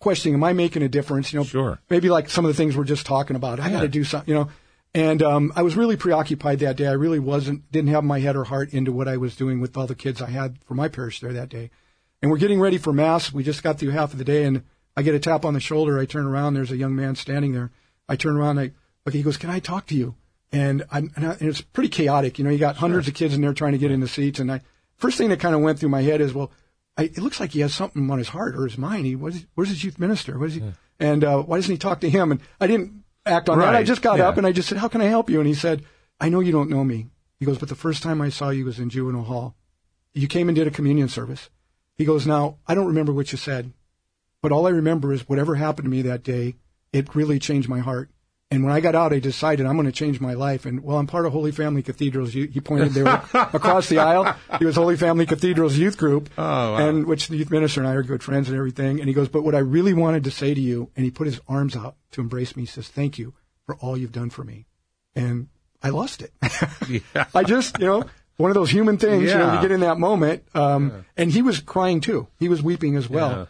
questioning, am I making a difference? You know, sure. maybe like some of the things we're just talking about. I got to do something, you know. And um, I was really preoccupied that day. I really wasn't, didn't have my head or heart into what I was doing with all the kids I had for my parish there that day. And we're getting ready for mass. We just got through half of the day, and I get a tap on the shoulder. I turn around. There's a young man standing there. I turn around. And I okay. He goes, "Can I talk to you?" And, I, and, I, and it's pretty chaotic. You know, you got hundreds sure. of kids in there trying to get in the seats. And I first thing that kind of went through my head is, well, I, it looks like he has something on his heart or his mind. He where's, where's his youth minister? What is he? Yeah. And uh, why doesn't he talk to him? And I didn't act on right. that. I just got yeah. up and I just said, "How can I help you?" And he said, "I know you don't know me." He goes, "But the first time I saw you was in juvenile hall. You came and did a communion service." He goes, "Now I don't remember what you said, but all I remember is whatever happened to me that day. It really changed my heart." And when I got out, I decided I'm going to change my life. And well, I'm part of Holy Family Cathedrals. He pointed there across the aisle. He was Holy Family Cathedrals youth group, oh, wow. and which the youth minister and I are good friends and everything. And he goes, but what I really wanted to say to you, and he put his arms out to embrace me. He says, "Thank you for all you've done for me," and I lost it. yeah. I just, you know, one of those human things. Yeah. You know, you get in that moment. Um, yeah. And he was crying too. He was weeping as well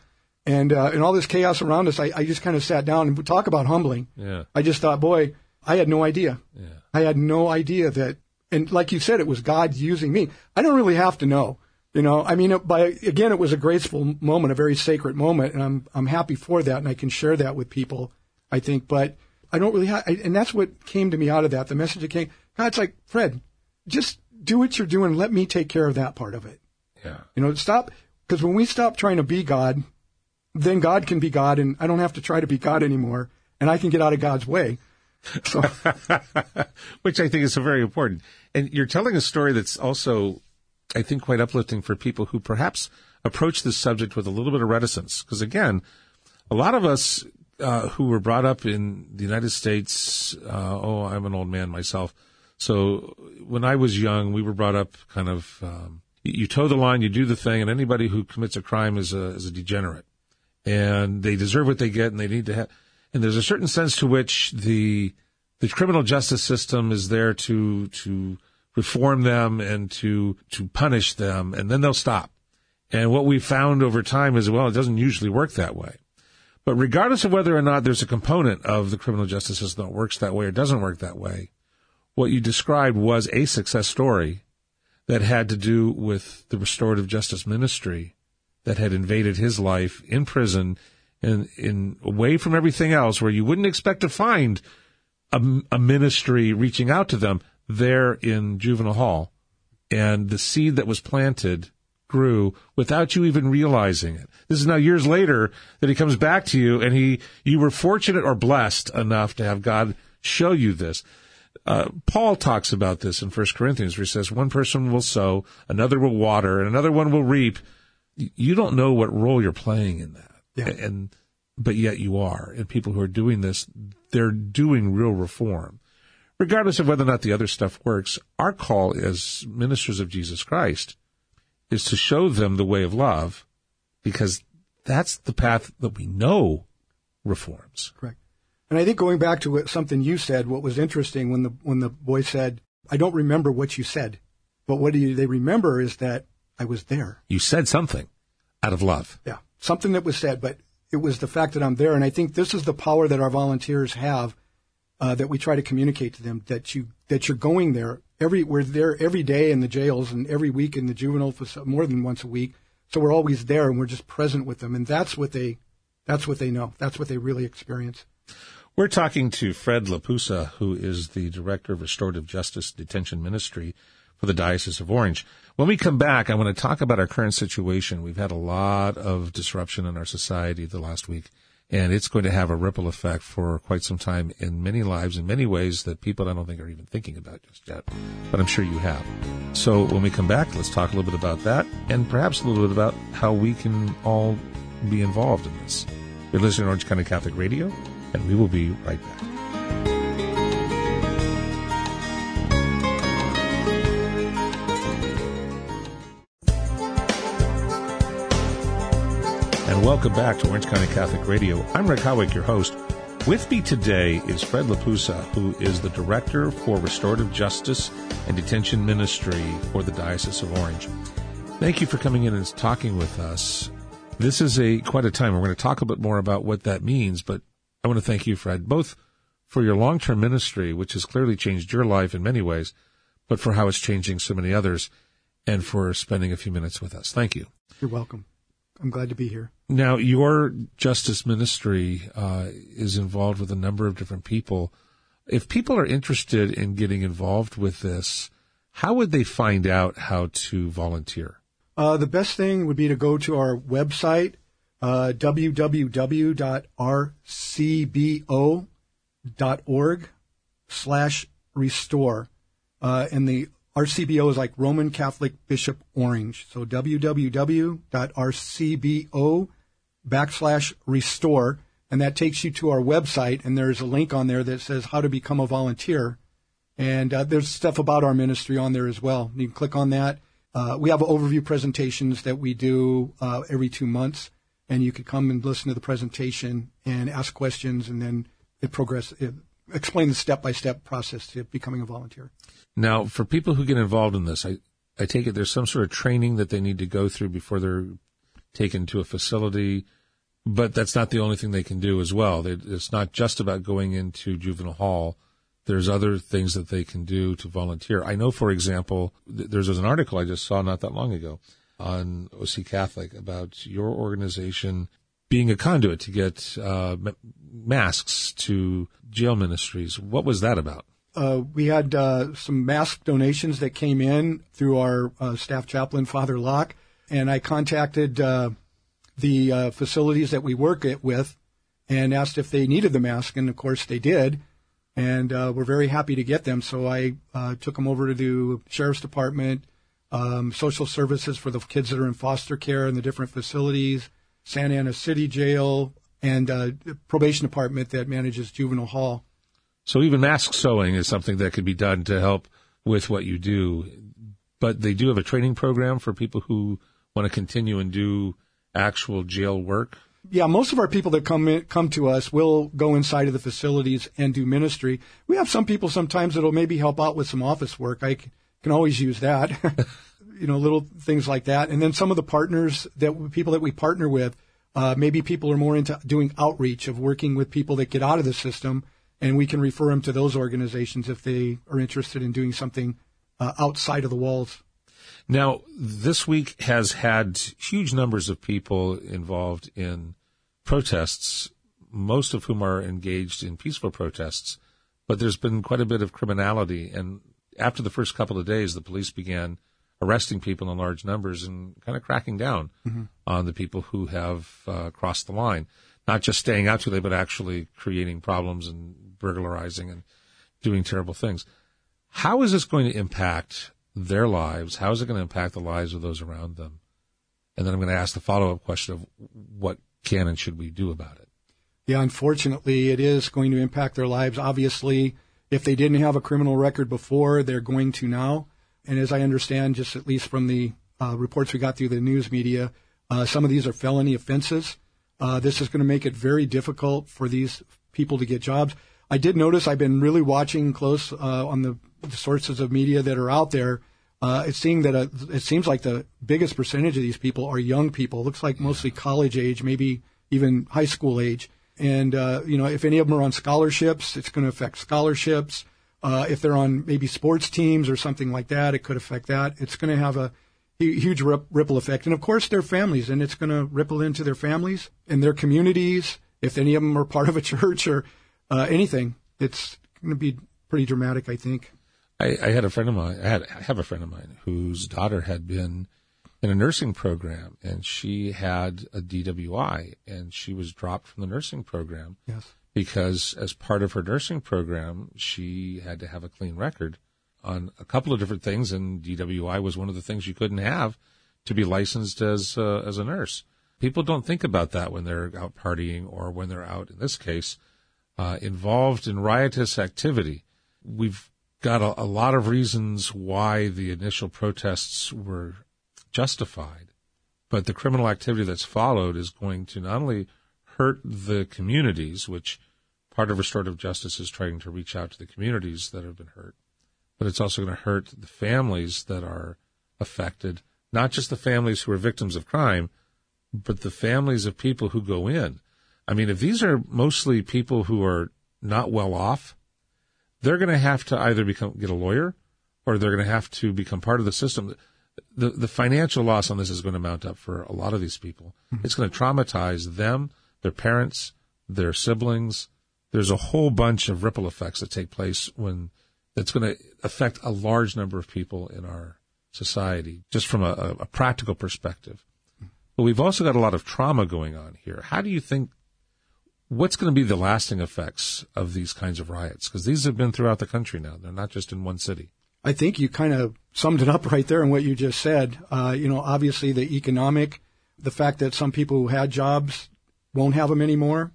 and uh, and all this chaos around us, I, I just kind of sat down and talk about humbling. Yeah. I just thought, boy, I had no idea. Yeah. I had no idea that, and like you said, it was God using me. I don't really have to know. You know, I mean, by again, it was a graceful moment, a very sacred moment, and I'm I'm happy for that, and I can share that with people. I think, but I don't really have, I, and that's what came to me out of that. The message that came, God's like, Fred, just do what you're doing. Let me take care of that part of it. Yeah. You know, stop because when we stop trying to be God then God can be God, and I don't have to try to be God anymore, and I can get out of God's way. So. Which I think is very important. And you're telling a story that's also, I think, quite uplifting for people who perhaps approach this subject with a little bit of reticence. Because again, a lot of us uh, who were brought up in the United States, uh, oh, I'm an old man myself, So when I was young, we were brought up kind of um, you toe the line, you do the thing, and anybody who commits a crime is a is a degenerate, and they deserve what they get, and they need to have. And there's a certain sense to which the the criminal justice system is there to to reform them and to to punish them, and then they'll stop. And what we've found over time is well, it doesn't usually work that way. But regardless of whether or not there's a component of the criminal justice system that works that way or doesn't work that way, what you described was a success story that had to do with the restorative justice ministry that had invaded his life in prison and in away from everything else where you wouldn't expect to find a, a ministry reaching out to them there in juvenile hall and the seed that was planted grew without you even realizing it. This is now years later that he comes back to you and he, you were fortunate or blessed enough to have God show you this. Uh, Paul talks about this in First Corinthians where he says one person will sow, another will water, and another one will reap. You don't know what role you're playing in that. Yeah. And, but yet you are. And people who are doing this, they're doing real reform. Regardless of whether or not the other stuff works, our call as ministers of Jesus Christ is to show them the way of love because that's the path that we know reforms. Correct. And I think going back to what, something you said, what was interesting when the when the boy said, "I don't remember what you said," but what do you, they remember is that I was there. You said something out of love. Yeah, something that was said, but it was the fact that I'm there, and I think this is the power that our volunteers have uh, that we try to communicate to them that you that you're going there every we're there every day in the jails and every week in the juvenile facility, more than once a week. So we're always there and we're just present with them, and that's what they that's what they know. That's what they really experience. We're talking to Fred LaPuzza, who is the Director of Restorative Justice Detention Ministry for the Diocese of Orange. When we come back, I want to talk about our current situation. We've had a lot of disruption in our society the last week, and it's going to have a ripple effect for quite some time in many lives, in many ways that people I don't think are even thinking about just yet. But I'm sure you have. So when we come back, let's talk a little bit about that, and perhaps a little bit about how we can all be involved in this. You're listening to Orange County Catholic Radio and we will be right back. And welcome back to Orange County Catholic Radio. I'm Rick Howick, your host. With me today is Fred LaPuzza, who is the Director for Restorative Justice and Detention Ministry for the Diocese of Orange. Thank you for coming in and talking with us. This is a quite a time. We're going to talk a bit more about what that means, but I want to thank you, Fred, both for your long term ministry, which has clearly changed your life in many ways, but for how it's changing so many others, and for spending a few minutes with us. Thank you. You're welcome. I'm glad to be here. Now, your justice ministry uh, is involved with a number of different people. If people are interested in getting involved with this, how would they find out how to volunteer? Uh, the best thing would be to go to our website, uh, www.rcbo.org slash restore. Uh, and the RCBO is like Roman Catholic Bishop Orange. So www.rcbo backslash restore. And that takes you to our website. And there's a link on there that says how to become a volunteer. And uh, there's stuff about our ministry on there as well. You can click on that. Uh, we have overview presentations that we do uh, every two months and you could come and listen to the presentation and ask questions, and then it progress it, explain the step by step process to becoming a volunteer. Now, for people who get involved in this, I I take it there's some sort of training that they need to go through before they're taken to a facility, but that's not the only thing they can do as well. It's not just about going into juvenile hall. There's other things that they can do to volunteer. I know, for example, th- there's an article I just saw not that long ago on OC Catholic about your organization being a conduit to get uh, masks to jail ministries. What was that about? Uh, we had uh, some mask donations that came in through our uh, staff chaplain, Father Locke, and I contacted uh, the uh, facilities that we work it with and asked if they needed the mask, and of course they did. And we're very happy to get them. So I took them over to the sheriff's department, um, social services for the kids that are in foster care in the different facilities, Santa Ana City Jail, and uh, probation department that manages juvenile hall. So even mask sewing is something that could be done to help with what you do. But they do have a training program for people who want to continue and do actual jail work. Yeah, most of our people that come in, come to us will go inside of the facilities and do ministry. We have some people sometimes that'll maybe help out with some office work. I can always use that. you know, little things like that. And then some of the partners that people that we partner with, uh, maybe people are more into doing outreach of working with people that get out of the system and we can refer them to those organizations if they are interested in doing something uh, outside of the walls. Now, this week has had huge numbers of people involved in protests, most of whom are engaged in peaceful protests, but there's been quite a bit of criminality. And after the first couple of days, the police began arresting people in large numbers and kind of cracking down mm-hmm. on the people who have uh, crossed the line. Not just staying out too late, but actually creating problems and burglarizing and doing terrible things. How is this going to impact their lives? How is it going to impact the lives of those around them? And then I'm going to ask the follow up question of what can and should we do about it? Yeah, unfortunately, it is going to impact their lives. Obviously, if they didn't have a criminal record before, they're going to now. And as I understand, just at least from the uh, reports we got through the news media, uh, some of these are felony offenses. Uh, this is going to make it very difficult for these people to get jobs. I did notice I've been really watching close uh, on the, the, sources of media that are out there. Uh, it's seeing that a, uh, it seems like the biggest percentage of these people are young people. It looks like mostly college age, maybe even high school age. And uh, you know, if any of them are on scholarships, it's going to affect scholarships. Uh, if they're on maybe sports teams or something like that, it could affect that. It's going to have a huge ripple effect, and of course, their families, and it's going to ripple into their families and their communities. If any of them are part of a church or uh, anything. It's going to be pretty dramatic, I think. I, I, had a friend of mine. I, had, I have a friend of mine whose daughter had been in a nursing program, and she had a DWI, and she was dropped from the nursing program. Yes. Because as part of her nursing program, she had to have a clean record on a couple of different things, and DWI was one of the things you couldn't have to be licensed as uh, as a nurse. People don't think about that when they're out partying or when they're out, in this case, uh, involved in riotous activity. We've got a, a lot of reasons why the initial protests were justified, but the criminal activity that's followed is going to not only hurt the communities, which part of restorative justice is trying to reach out to the communities that have been hurt, but it's also going to hurt the families that are affected, not just the families who are victims of crime, but the families of people who go in. I mean, if these are mostly people who are not well off, they're going to have to either become get a lawyer or they're going to have to become part of the system. The the financial loss on this is going to mount up for a lot of these people. Mm-hmm. It's going to traumatize them, their parents, their siblings. There's a whole bunch of ripple effects that take place when that's going to affect a large number of people in our society, just from a, a practical perspective. But we've also got a lot of trauma going on here. How do you think what's going to be the lasting effects of these kinds of riots? Because these have been throughout the country now. They're not just in one city. I think you kind of summed it up right there in what you just said. Uh, you know, obviously the economic, the fact that some people who had jobs won't have them anymore,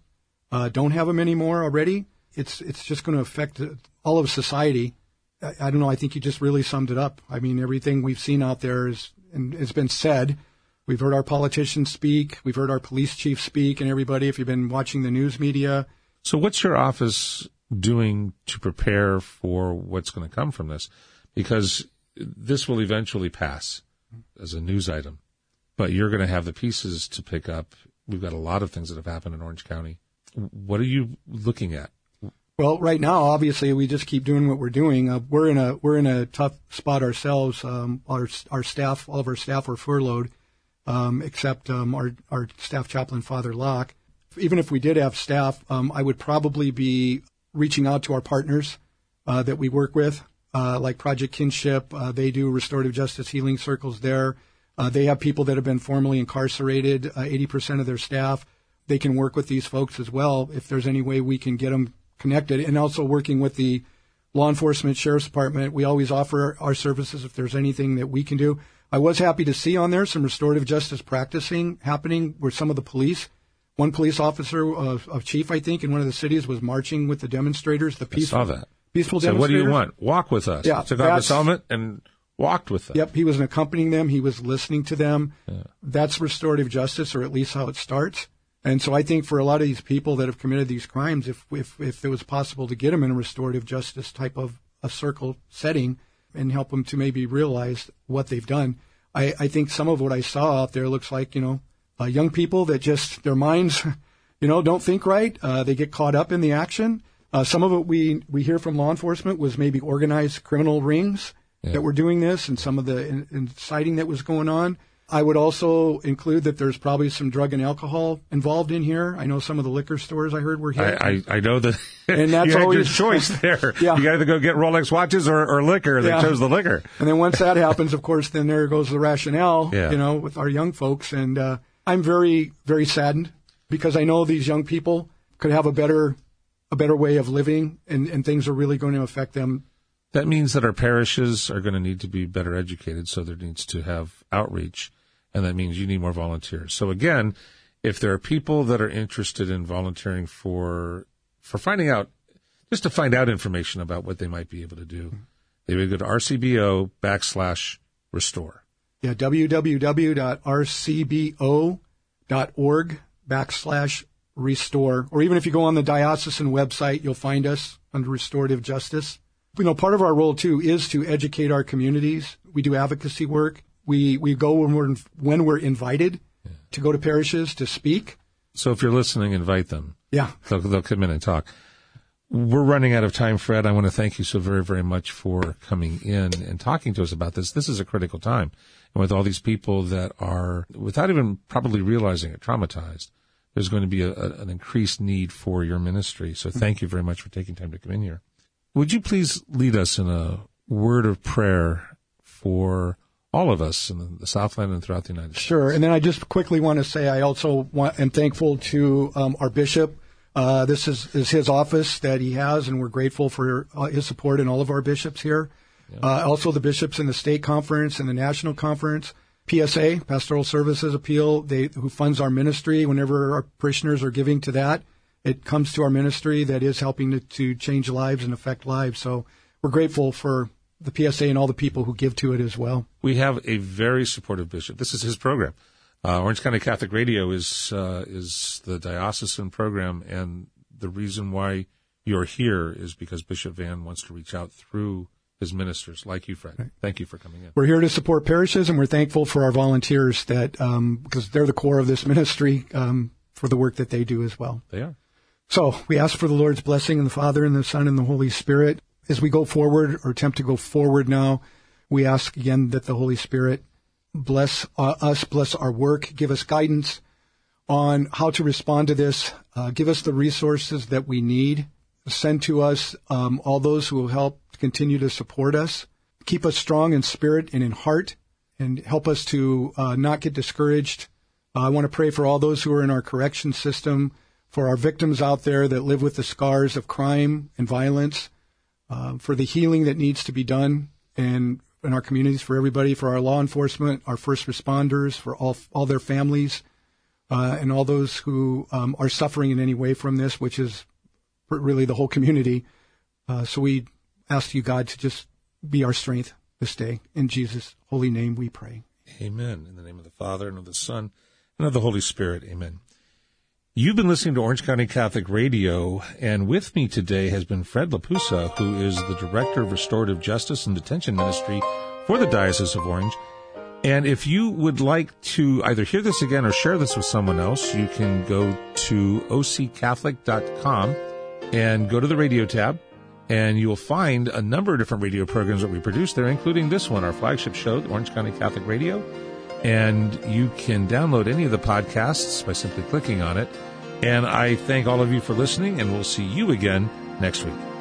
uh, don't have them anymore already. It's it's just going to affect all of society. I, I, don't know. I think you just really summed it up. I mean, everything we've seen out there is and it's been said We've heard our politicians speak. We've heard our police chief speak, and everybody. If you've been watching the news media, so what's your office doing to prepare for what's going to come from this? Because this will eventually pass as a news item, but you're going to have the pieces to pick up. We've got a lot of things that have happened in Orange County. What are you looking at? Well, right now, obviously, we just keep doing what we're doing. Uh, we're in a we're in a tough spot ourselves. Um, our our staff, all of our staff, are furloughed um, except um, our, our staff chaplain, Father Locke. Even if we did have staff, um, I would probably be reaching out to our partners uh, that we work with, uh, like Project Kinship. Uh, they do restorative justice healing circles there. Uh, they have people that have been formerly incarcerated, 80% uh, of their staff. They can work with these folks as well if there's any way we can get them connected. And also working with the law enforcement, sheriff's department. We always offer our services if there's anything that we can do. I was happy to see on there some restorative justice practicing happening where some of the police. One police officer of, of chief, I think, in one of the cities was marching with the demonstrators. The peaceful, I saw that. peaceful So what do you want? Walk with us. Yeah, Took off his helmet and walked with them. Yep, he was accompanying them. He was listening to them. That's restorative justice, or at least how it starts. And so I think for a lot of these people that have committed these crimes, if if if it was possible to get them in a restorative justice type of a circle setting and help them to maybe realize what they've done, I, I think some of what I saw out there looks like you know uh, young people that just their minds, you know, don't think right. Uh, they get caught up in the action. Uh, some of it we we hear from law enforcement was maybe organized criminal rings that were doing this, and some of the in, inciting that was going on. I would also include that there's probably some drug and alcohol involved in here. I know some of the liquor stores I heard were hit. I, I, I know that And that's always- your choice there. Yeah. You got to go get Rolex watches or, or liquor. They Yeah. chose the liquor. And then once that happens, of course, then there goes the rationale, Yeah. you know, with our young folks. And uh, I'm very, very saddened because I know these young people could have a better, a better way of living, and, and things are really going to affect them. That means that our parishes are going to need to be better educated, so there needs to have outreach, and that means you need more volunteers. So again, if there are people that are interested in volunteering for for finding out, just to find out information about what they might be able to do, hmm. they would go to RCBO backslash restore. Yeah, www.rcbo.org backslash restore. Or even if you go on the diocesan website, you'll find us under restorative justice. You know, part of our role too is to educate our communities. We do advocacy work. We, we go when we're, when we're invited to go to parishes to speak. So if you're listening, invite them. Yeah. They'll, they'll come in and talk. We're running out of time, Fred. I want to thank you so very, very much for coming in and talking to us about this. This is a critical time. And with all these people that are, without even probably realizing it, traumatized, there's going to be a, a, an increased need for your ministry. So mm-hmm. thank you very much for taking time to come in here. Would you please lead us in a word of prayer for all of us in the Southland and throughout the United States? Sure. And then I just quickly want to say I also want, am thankful to um, our bishop. Uh, this is, is his office that he has, and we're grateful for uh, his support and all of our bishops here. Uh, also, the bishops in the state conference and the national conference. PSA, Pastoral Services Appeal, they, who funds our ministry whenever our parishioners are giving to that. It comes to our ministry that is helping to, to change lives and affect lives. So we're grateful for the PSA and all the people who give to it as well. We have a very supportive bishop. This is his program. Uh, Orange County Catholic Radio is uh, is the diocesan program, and the reason why you're here is because Bishop Vann wants to reach out through his ministers, like you, Fred. Thank you for coming in. We're here to support parishes, and we're thankful for our volunteers that um, because they're the core of this ministry um, for the work that they do as well. They are. So we ask for the Lord's blessing in the Father and the Son and the Holy Spirit as we go forward or attempt to go forward now. We ask again that the Holy Spirit bless uh, us, bless our work, give us guidance on how to respond to this, uh, give us the resources that we need, send to us um, all those who will help continue to support us, keep us strong in spirit and in heart, and help us to uh, not get discouraged. Uh, I want to pray for all those who are in our correction system, for our victims out there that live with the scars of crime and violence, uh, for the healing that needs to be done and in our communities for everybody, for our law enforcement, our first responders, for all all their families, uh, and all those who um, are suffering in any way from this, which is really the whole community. Uh, so we ask you, God, to just be our strength this day. In Jesus' holy name, we pray. Amen. In the name of the Father and of the Son and of the Holy Spirit. Amen. You've been listening to Orange County Catholic Radio, and with me today has been Fred LaPuzza, who is the Director of Restorative Justice and Detention Ministry for the Diocese of Orange. And if you would like to either hear this again or share this with someone else, you can go to occatholic.com and go to the radio tab, and you will find a number of different radio programs that we produce there, including this one, our flagship show, Orange County Catholic Radio. And you can download any of the podcasts by simply clicking on it. And I thank all of you for listening, and we'll see you again next week.